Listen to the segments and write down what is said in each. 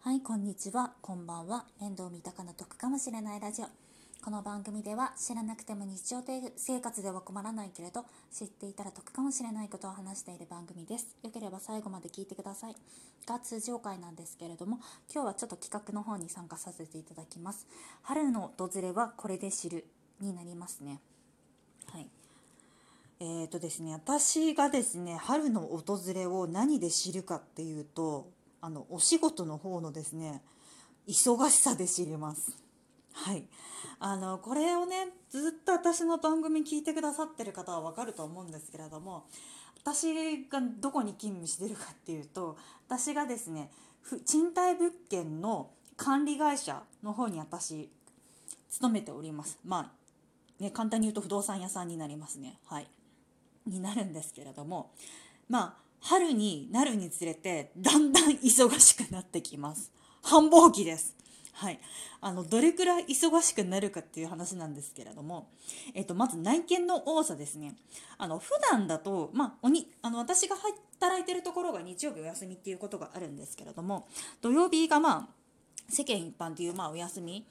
はい、こんにちは、こんばんは。面倒見たかな得かもしれないラジオ。この番組では知らなくても日常生活では困らないけれど知っていたら得かもしれないことを話している番組です。よければ最後まで聞いてください。が通常回なんですけれども今日はちょっと企画の方に参加させていただきます。春の訪れはこれで知るになりますね。はい。えーとですね、私がですね春の訪れを何で知るかっていうとあのお仕事の方のですね忙しさで知ります。はい。あのこれをねずっと私の番組聞いてくださってる方はわかると思うんですけれども私がどこに勤務してるかっていうと私がですね賃貸物件の管理会社の方に私勤めております。まあね簡単に言うと不動産屋さんになりますね。はい。になるんですけれどもまあ春になるにつれてだんだん忙しくなってきます。繁忙期です。はい。あのどれくらい忙しくなるかっていう話なんですけれども、えっと、まず内見の多さですね。あの普段だと、まあ、おにあの私が働いてるところが日曜日お休みっていうことがあるんですけれども土曜日がまあ世間一般っていうまあお休み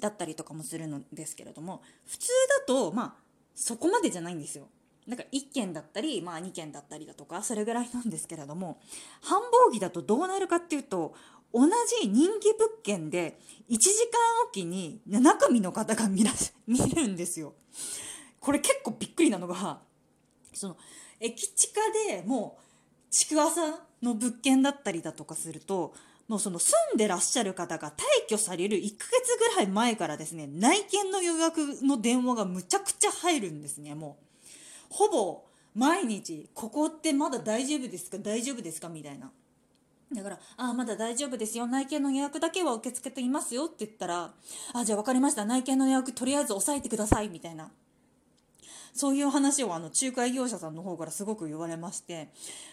だったりとかもするのですけれども普通だとまあそこまでじゃないんですよ。なんか1件だったり、まあ、2件だったりだとかそれぐらいなんですけれども繁忙期だとどうなるかっていうと同じ人気物件で1時間おきに7組の方が見ら 見るんですよ。これ結構びっくりなのがその駅地下でもう築浅の物件だったりだとかするともうその住んでらっしゃる方が退去される1ヶ月ぐらい前からですね内見の予約の電話がむちゃくちゃ入るんですねもう。ほぼ毎日ここってまだ大丈夫ですか？大丈夫ですか？みたいな。だから「ああまだ大丈夫ですよ。内見の予約だけは受け付けていますよ」って言ったら「あじゃあ分かりました。内見の予約とりあえず押さえてください」みたいな。そういう話をあの仲介業者さんの方からすごく言われまして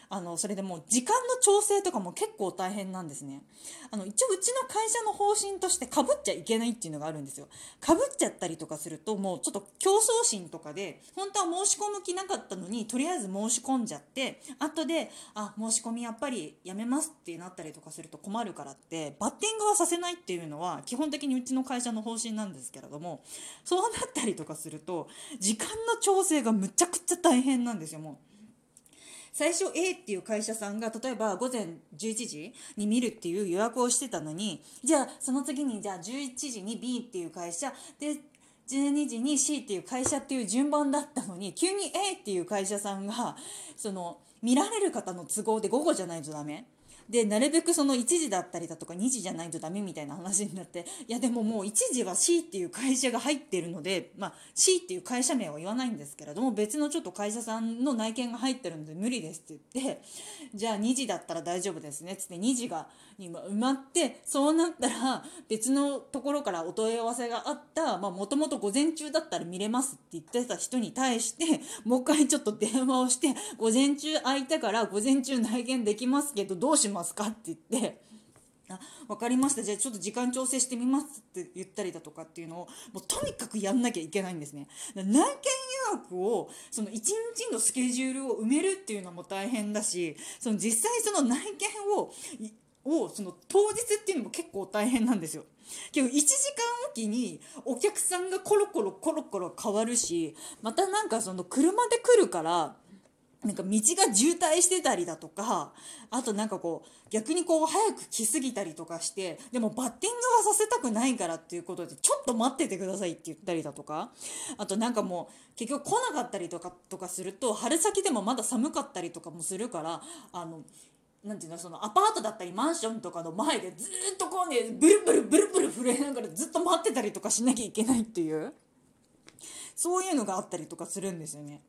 あのそれでもう時間の調整とかも結構大変なんですね。あの一応うちの会社の方針としてかぶっちゃいけないっていうのがあるんですよ。かぶっちゃったりとかするともうちょっと競争心とかで本当は申し込む気なかったのにとりあえず申し込んじゃって後であ申し込みやっぱりやめますってなったりとかすると困るからってバッティングはさせないっていうのは基本的にうちの会社の方針なんですけれどもそうなったりとかすると時間の調調整がむちゃくちゃ大変なんですよもう。最初 A っていう会社さんが例えば午前11時に見るっていう予約をしてたのにじゃあその次にじゃあ11時に B っていう会社で12時に C っていう会社っていう順番だったのに急に A っていう会社さんがその見られる方の都合で午後じゃないとダメでなるべくその1時だったりだとか2時じゃないとダメみたいな話になっていやでももう1時は C っていう会社が入ってるので、まあ、C っていう会社名は言わないんですけれども別のちょっと会社さんの内見が入ってるので無理ですって言ってじゃあ2時だったら大丈夫ですねっつって2時が今埋まってそうなったら別のところからお問い合わせがあったもともと午前中だったら見れますって言ってた人に対してもう一回ちょっと電話をして午前中空いたから午前中内見できますけどどうします？ますか？って言って。あ分かりましたじゃあちょっと時間調整してみますって言ったりだとかっていうのをもうとにかくやんなきゃいけないんですね内見予約をその1日のスケジュールを埋めるっていうのも大変だしその実際その内見ををその当日っていうのも結構大変なんですよ。けど1時間おきにお客さんがコロコロコロコロ変わるしまたなんかその車で来るからなんか道が渋滞してたりだとかあとなんかこう逆にこう早く来すぎたりとかしてでもバッティングはさせたくないからっていうことでちょっと待っててくださいって言ったりだとかあとなんかもう結局来なかったりとかとかすると春先でもまだ寒かったりとかもするからあのなんていうのそのアパートだったりマンションとかの前でずっとこうねブルブルブルブル震えながらずっと待ってたりとかしなきゃいけないっていう。そういうのがあったりとかするんですよね。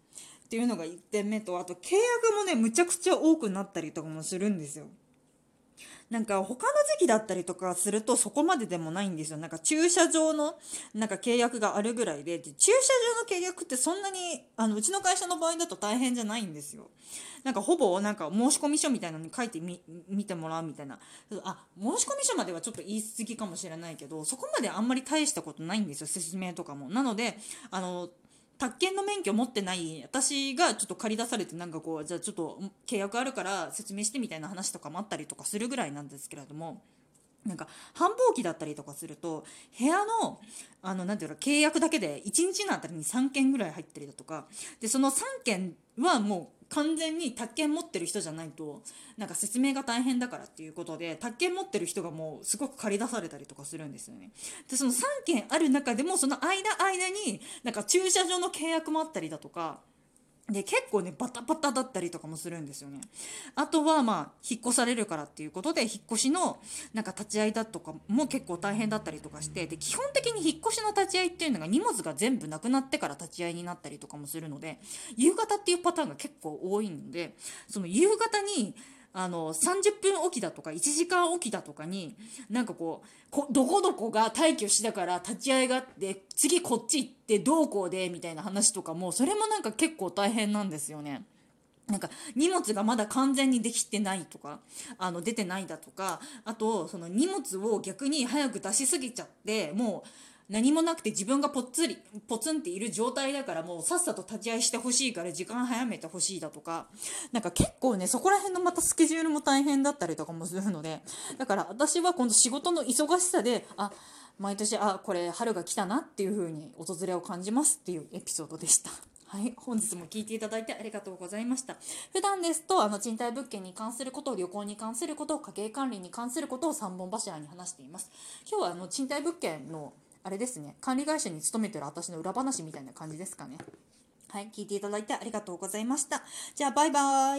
っていうのが1点目とあと契約もねむちゃくちゃ多くなったりとかもするんですよ。なんか他の時期だったりとかするとそこまででもないんですよ。なんか駐車場のなんか契約があるぐらいで、で駐車場の契約ってそんなに、あの、うちの会社の場合だと大変じゃないんですよ。なんかほぼなんか申込書みたいなのに書いてみ、見てもらうみたいな。あ、申込書まではちょっと言い過ぎかもしれないけど、そこまであんまり大したことないんですよ、説明とかも。なので、あの、宅建の免許持ってない私がちょっと借り出されてなんかこうじゃあちょっと契約あるから説明してみたいな話とかもあったりとかするぐらいなんですけれどもなんか繁忙期だったりとかすると部屋のあのなんていうの契約だけで1日のあたりに3件ぐらい入ったりだとかでその3件はもう完全に宅建持ってる人じゃないとなんか説明が大変だからっていうことで宅建持ってる人がもうすごく借り出されたりとかするんですよね。でその3件ある中でもその間間になんか駐車場の契約もあったりだとか。で結構ねバタバタだったりとかもするんですよね。あとはまあ引っ越されるからっていうことで引っ越しのなんか立ち会いだとかも結構大変だったりとかしてで基本的に引っ越しの立ち会いっていうのが荷物が全部なくなってから立ち会いになったりとかもするので夕方っていうパターンが結構多いのでその夕方にあの30分おきだとか1時間おきだとかになんかこうどこどこが退去したから立ち会いがあって次こっち行ってどうこうでみたいな話とかもそれもなんか結構大変なんですよね。なんか荷物がまだ完全にできてないとかあの出てないだとかあとその荷物を逆に早く出しすぎちゃってもう何もなくて自分がぽっつりポツンっている状態だからもうさっさと立ち会いしてほしいから時間早めてほしいだとかなんか結構ねそこら辺のまたスケジュールも大変だったりとかもするのでだから私は今度仕事の忙しさであ毎年あこれ春が来たなっていう風に訪れを感じますっていうエピソードでした。はい、本日も聞いていただいてありがとうございました。普段ですと、あの、賃貸物件に関すること、旅行に関すること、家計管理に関することを3本柱に話しています。今日はあの、賃貸物件のあれですね。管理会社に勤めてる私の裏話みたいな感じですかね。はい。聞いていただいてありがとうございました。じゃあバイバーイ。